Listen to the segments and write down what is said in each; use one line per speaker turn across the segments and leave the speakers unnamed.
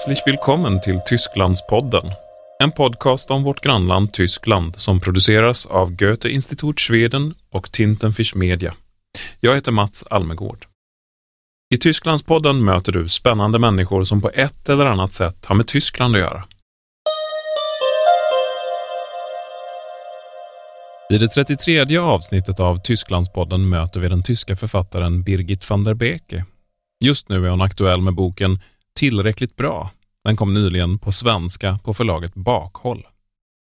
Herzlich willkommen till Tysklandspodden. En podcast om vårt grannland Tyskland som produceras av Goethe-Institut Schweden och Tintenfisch Media. Jag heter Mats Almegård. I Tysklandspodden möter du spännande människor som på ett eller annat sätt har med Tyskland att göra. I det 33 avsnittet av Tysklandspodden möter vi den tyska författaren Birgit van der Beke. Just nu är hon aktuell med boken Tillräckligt bra. Den kom nyligen på svenska på förlaget Bakhåll.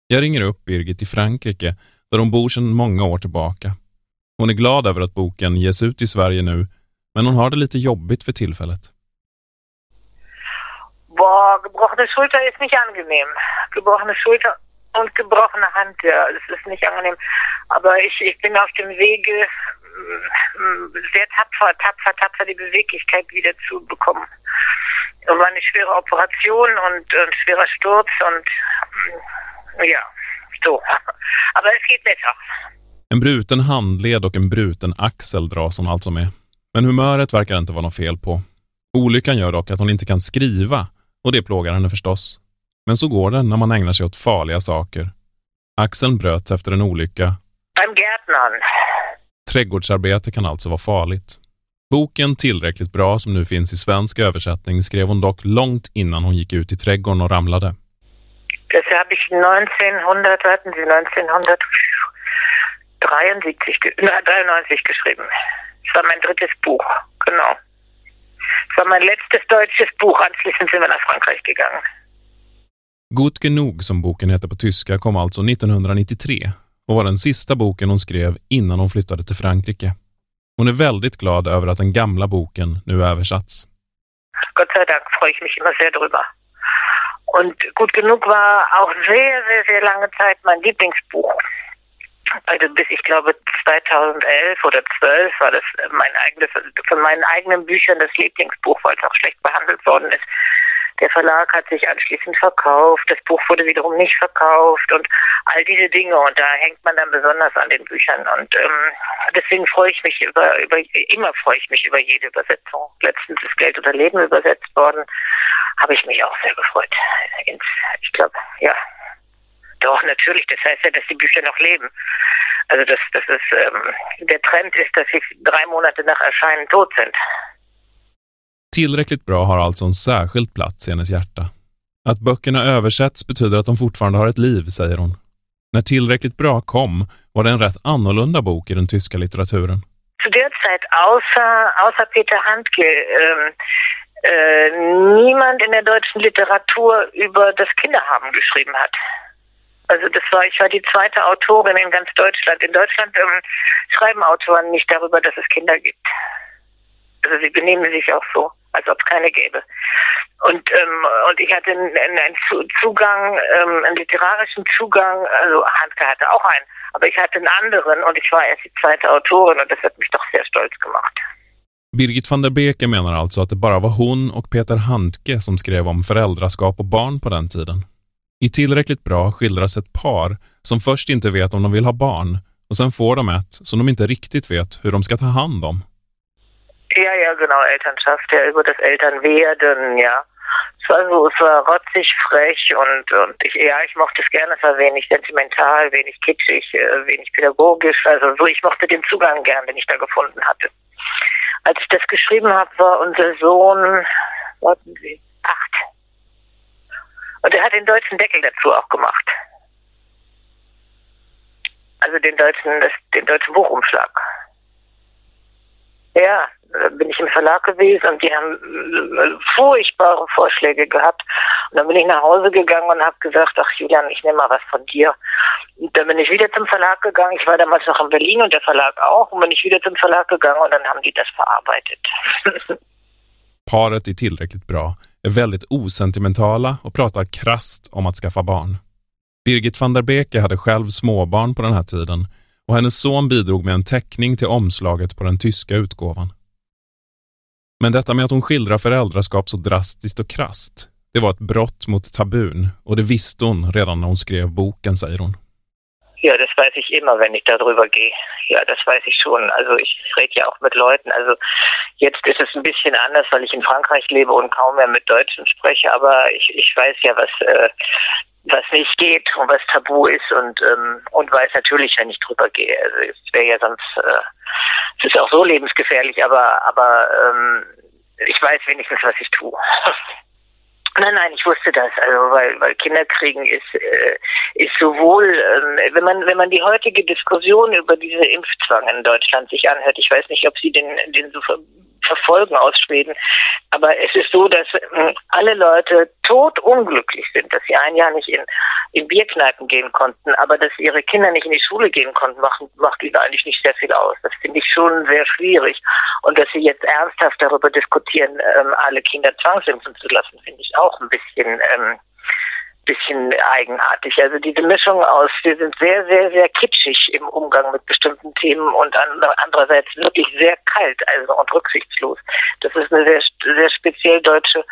Jag ringer upp Birgit i Frankrike, där hon bor sedan många år tillbaka. Hon är glad över att boken ges ut i Sverige nu, men hon har det lite jobbigt för tillfället.
Gebrochene Schulter ist nicht angenehm. Gebrochene Schulter und gebrochene Hand, ja, das ist nicht angenehm. Aber ich, ich bin auf dem Wege, mm, mm, sehr tapfer, tapfer, tapfer die Beweglichkeit wieder zu bekommen. War eine schwere Operation und ein schwerer Sturz und ja, so. Aber es geht besser.
En bruten handled och en bruten axel dras hon alltså med. Men humöret verkar inte vara något fel på. Olyckan gör dock att hon inte kan skriva och det plågar henne förstås. Men så går det när man ägnar sig åt farliga saker. Axeln bröts efter en olycka.
Gärtnern.
Trädgårdsarbete kan alltså vara farligt. Boken Tillräckligt bra, som nu finns i svensk översättning, skrev hon dock långt innan hon gick ut i trädgården och ramlade.
Das habe ich 1900, warten Sie, 1973, ge- na, 93 geschrieben. Das war mein drittes Buch, genau. Das war mein letztes deutsches Buch. Anschließend sind wir nach Frankreich gegangen.
Gut genug, som boken heter på tyska, kom alltså 1993 och var den sista boken hon skrev innan hon flyttade till Frankrike. Hon är väldigt glad över att den gamla boken nu översatts.
Gott sei Dank freue ich mich immer sehr drüber. Und gut genug war auch sehr, sehr, sehr lange Zeit mein Lieblingsbuch. Also bis ich glaube 2011 oder 12 war das mein eigenes, von meinen eigenen Büchern das Lieblingsbuch, weil es auch schlecht behandelt worden ist. Der Verlag hat sich anschließend verkauft, das Buch wurde wiederum nicht verkauft und all diese Dinge und da hängt man dann besonders an den Büchern und ähm, deswegen freue ich mich über, über immer freue ich mich über jede Übersetzung. Letztens ist Geld oder Leben übersetzt worden, habe ich mich auch sehr gefreut. Ins, ich glaube, ja. Doch, natürlich, das heißt ja, dass die Bücher noch leben. Also das, das ist ähm, der Trend ist, dass sie drei Monate nach Erscheinen tot sind.
Tillräckligt bra har alltså en särskild plats i hennes hjärta. Att böckerna översätts betyder att de fortfarande har ett liv, säger hon. När Tillräckligt bra kom var det en rätt annorlunda bok i den tyska litteraturen.
zu der Zeit außer, außer Peter Handke ähm, äh, niemand in der deutschen Literatur über das Kinderhaben geschrieben hat. Also das war, ich war die zweite Autorin in ganz Deutschland. In Deutschland ähm, schreiben Autoren nicht darüber, dass es Kinder gibt. Also sie benehmen sich auch so, als ob es keine gäbe. Und, ähm, und ich hatte einen, einen Zugang, ähm, einen literarischen Zugang, also Handke hatte auch einen, aber ich hatte einen anderen und ich war erst die zweite Autorin und das hat mich doch sehr stolz gemacht.
Birgit van der Beke menar alltså att det bara var hon och Peter Handke som skrev om föräldraskap och barn på den tiden. I Tillräckligt bra skildras ett par som först inte vet om de vill ha barn och sen får de ett som de inte riktigt vet hur de ska ta hand om.
Ja, ja, genau, Elternschaft, ja, über das Elternwerden, ja. Es war so, es war rotzig, frech und, und ich, ja, ich mochte es gerne, es war wenig sentimental, wenig kitschig, äh, wenig pädagogisch, also so, ich mochte den Zugang gern, den ich da gefunden hatte. Als ich das geschrieben habe, war unser Sohn, warten Sie, acht. Und er hat den deutschen Deckel dazu auch gemacht. Also den deutschen, das, den deutschen Buchumschlag. Ja, da bin ich im Verlag gewesen und die haben äh, furchtbare Vorschläge gehabt. Und dann bin ich nach Hause gegangen und habe gesagt, ach Julian, ich nehme mal was von dir. Und dann bin ich wieder zum Verlag gegangen. Ich war damals noch in Berlin und der Verlag auch. Und bin ich wieder zum Verlag gegangen und dann haben die das verarbeitet.
Paret är tillräckligt bra, är väldigt osentimentala och pratar krast om att skaffa barn. Birgit van der Beke hade själv småbarn på den här tiden och hennes son bidrog med en teckning till omslaget på den tyska utgåvan. Men detta med att hon skildrar föräldraskap så drastiskt och krast, det var ett brott mot tabun och det visste hon redan när hon skrev boken, säger hon.
Ja, das weiß ich immer, wenn ich darüber gehe. Ja, das weiß ich schon. Also ich rede ja auch mit Leuten. Also jetzt ist es ein bisschen anders, weil ich in Frankreich lebe und kaum mehr mit Deutschen spreche. Aber ich, ich weiß ja, was äh, was nicht geht und was tabu ist und ähm, und weiß natürlich, wenn ich drüber gehe. Also es wäre ja sonst äh, es ist auch so lebensgefährlich, aber aber ähm, ich weiß wenigstens, was ich tue. Nein, nein, ich wusste das, also weil, weil Kinderkriegen ist äh, ist sowohl, ähm, wenn man wenn man die heutige Diskussion über diese Impfzwang in Deutschland sich anhört, ich weiß nicht, ob Sie den den so verfolgen aus Schweden, aber es ist so, dass äh, alle Leute totunglücklich sind, dass sie ein Jahr nicht in in Bierkneipen gehen konnten, aber dass ihre Kinder nicht in die Schule gehen konnten, macht, macht ihnen eigentlich nicht sehr viel aus. Das finde ich schon sehr schwierig. Und dass sie jetzt ernsthaft darüber diskutieren, ähm, alle Kinder zwangsimpfen zu lassen, finde ich auch ein bisschen ähm, bisschen eigenartig. Also diese Mischung aus, wir sind sehr, sehr, sehr kitschig im Umgang mit bestimmten Themen und andererseits wirklich sehr kalt also und rücksichtslos. Das ist eine sehr, sehr speziell deutsche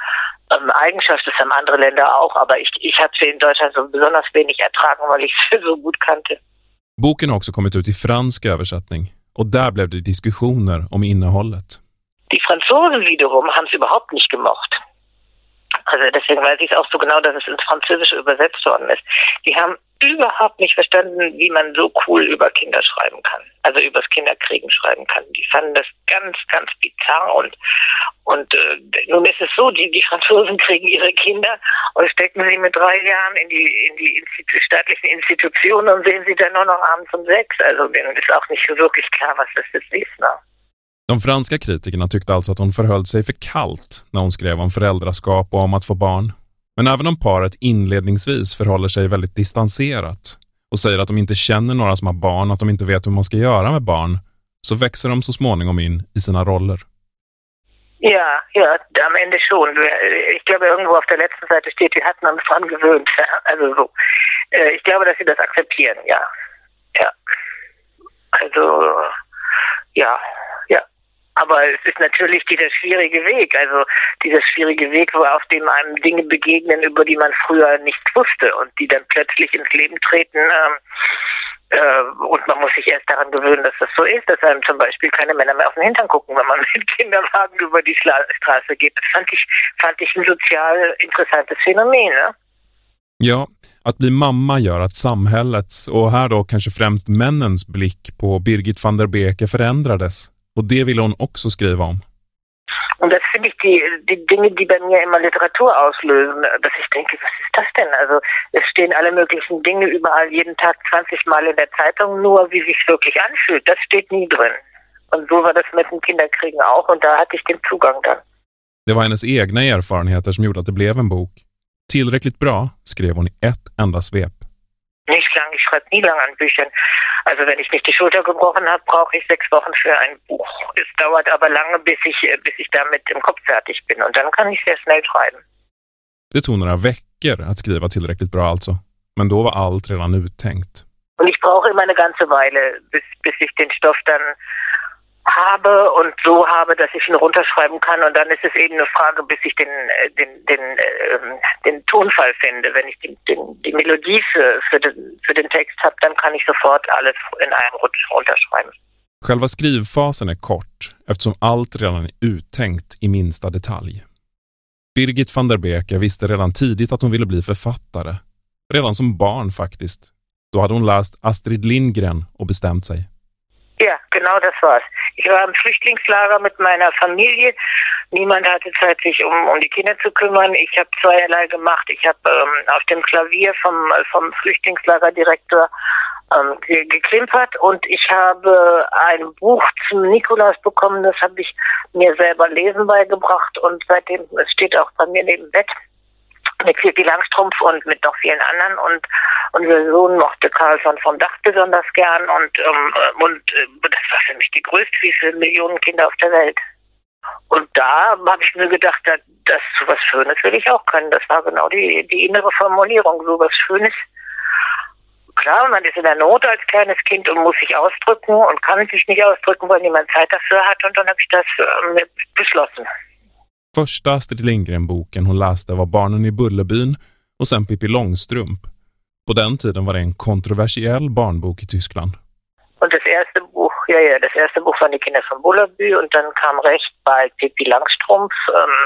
ähm, Eigenschaft, das haben andere Länder auch, aber ich, ich habe sie in Deutschland so besonders wenig ertragen, weil ich sie so gut kannte.
Boken har också kommit ut i fransk översättning och där blev det diskussioner om innehållet.
Die Franzosen wiederum haben es überhaupt nicht gemocht. Also deswegen weiß ich es auch so genau, dass es ins Französische übersetzt worden ist. Die haben überhaupt nicht verstanden, wie man so cool über Kinder schreiben kann. Also übers Kinderkriegen schreiben kann. Die fanden das ganz, ganz bizarr und und äh, nun ist es so, die, die Franzosen kriegen ihre Kinder und stecken sie mit drei Jahren in die in die Institu staatlichen Institutionen und sehen sie dann nur noch abends um sechs. Also denen ist auch nicht so wirklich klar, was das jetzt ist. Ne?
De franska kritikerna tyckte alltså att hon förhöll sig för kallt när hon skrev om föräldraskap och om att få barn. Men även om paret inledningsvis förhåller sig väldigt distanserat och säger att de inte känner några som har barn och att de inte vet hur man ska göra med barn, så växer de så småningom in i sina roller.
Ja, ja, am Ende schon. Ich glaube, irgendwo auf der letzten Seite steht, wir hatten uns dran gewöhnt. Also so. Äh, ich glaube, dass sie das akzeptieren, ja. Ja. Also, ja, Aber es ist natürlich dieser schwierige Weg, also dieser schwierige Weg, wo auf dem einem Dinge begegnen, über die man früher nichts wusste und die dann plötzlich ins Leben treten. Ähm, äh, und man muss sich erst daran gewöhnen, dass das so ist, dass einem zum Beispiel keine Männer mehr auf den Hintern gucken, wenn man mit Kinderwagen über die Schla Straße geht. Das fand ich, fand ich ein sozial interessantes Phänomen. Ne?
Ja, att bli mamma gör att samhällets, och här då kanske främst männens blick på Birgit van der Beke förändrades Och det ville hon också skriva om.
Und das finde ich die, die Dinge, die bei mir immer Literatur auslösen, dass ich denke, was ist das denn? Also es stehen alle möglichen Dinge überall jeden Tag 20 Mal in der Zeitung, nur wie sich wirklich anfühlt, das steht nie drin. Und so war das mit dem Kinderkriegen auch und da hatte ich den Zugang dann.
Det var hennes egna erfarenheter som gjorde att det blev en bok. Tillräckligt bra, skrev hon i ett enda svep.
Nicht lang, ich schreibe nie lang an Büchern. Also wenn ich nicht die Schulter gebrochen habe, brauche ich sechs Wochen für ein Buch. Es dauert aber lange, bis ich, äh, bis ich damit im Kopf fertig bin. Und dann kann ich sehr schnell schreiben.
Det tog några veckor att skriva tillräckligt bra alltså. Men då var allt redan uttänkt.
Und ich brauche immer eine ganze Weile, bis, bis ich den Stoff dann habe und so habe, dass ich ihn runterschreiben kann. Und dann ist es eben eine Frage, bis ich den, äh, den, den, äh, den Tonfall finde. Wenn ich die, den, die Melodie für, für, den, für den Text habe, dann kann ich sofort alles in einem Rutsch runterschreiben.
Själva skrivfasen är kort eftersom allt redan är uttänkt i minsta detalj. Birgit van der Beke visste redan tidigt att hon ville bli författare. Redan som barn faktiskt. Då hade hon läst Astrid Lindgren och bestämt sig.
Ja, genau das war's. Ich war im Flüchtlingslager mit meiner Familie. Niemand hatte Zeit, sich um, um die Kinder zu kümmern. Ich habe zweierlei gemacht. Ich habe ähm, auf dem Klavier vom, vom Flüchtlingslagerdirektor ähm, geklimpert und ich habe ein Buch zum Nikolaus bekommen. Das habe ich mir selber lesen beigebracht und seitdem, es steht auch bei mir neben Bett mit Pippi Langstrumpf und mit noch vielen anderen und unser Sohn mochte Carlson vom Dach besonders gern und ähm, und äh, das war für mich die größte, wie viele Millionen Kinder auf der Welt. Und da habe ich mir gedacht, dass, dass so was Schönes will ich auch können. Das war genau die, die innere Formulierung, so was Schönes. Klar, man ist in der Not als kleines Kind und muss sich ausdrücken und kann sich nicht ausdrücken, weil niemand Zeit dafür hat. Und dann habe ich das äh, beschlossen.
Första Astrid Lindgren-boken hon läste var Barnen i Bullerbyn och sen Pippi Långstrump. På den tiden var det en kontroversiell barnbok i Tyskland.
Und das erste Buch, ja, ja, das erste Buch waren die Kinder von Bullerbü und dann kam recht bald Pippi Langstrumpf. Ähm,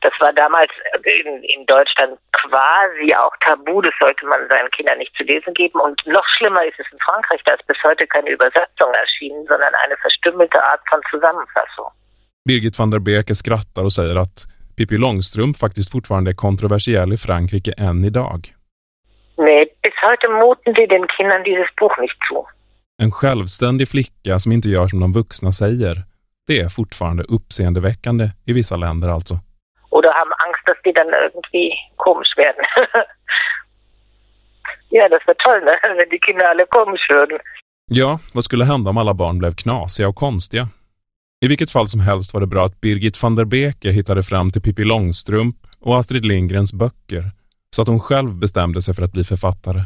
das war damals in, in, Deutschland quasi auch tabu, das sollte man seinen Kindern nicht zu lesen geben. Und noch schlimmer ist es in Frankreich, da ist bis heute keine Übersetzung erschienen, sondern eine verstümmelte Art von Zusammenfassung.
Birgit van der Beke skrattar och säger att Pippi Långstrump faktiskt fortfarande är kontroversiell i Frankrike än idag.
Nej, bis heute muten sie den Kindern dieses Buch nicht zu.
En självständig flicka som inte gör som de vuxna säger, det är fortfarande uppseendeväckande i vissa länder alltså.
Oder haben Angst, dass die dann irgendwie komisch werden. ja, das wäre toll, ne? wenn die Kinder alle komisch würden.
Ja, vad skulle hända om alla barn blev knasiga och konstiga? I vilket fall som helst var det bra att Birgit van der Beke hittade fram till Pippi Långstrump och Astrid Lindgrens böcker så att hon själv bestämde sig för att bli författare.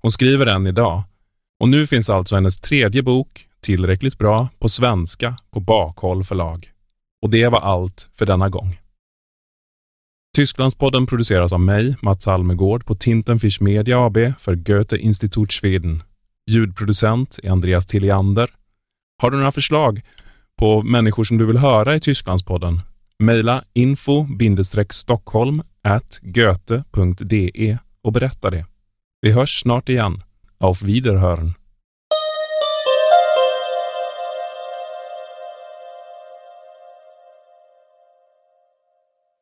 Hon skriver än idag och nu finns alltså hennes tredje bok, Tillräckligt bra, på svenska på Bakhåll förlag. Och det var allt för denna gång. Tysklandspodden produceras av mig, Mats Almegård, på Tintenfisch Media AB för Goethe Institut Schweden. Ljudproducent är Andreas Tilliander. Har du några förslag på människor som du vill höra i Tysklandspodden? mejla info-stockholm goethe.de och berätta det. Vi hörs snart igen. Auf Wiederhören!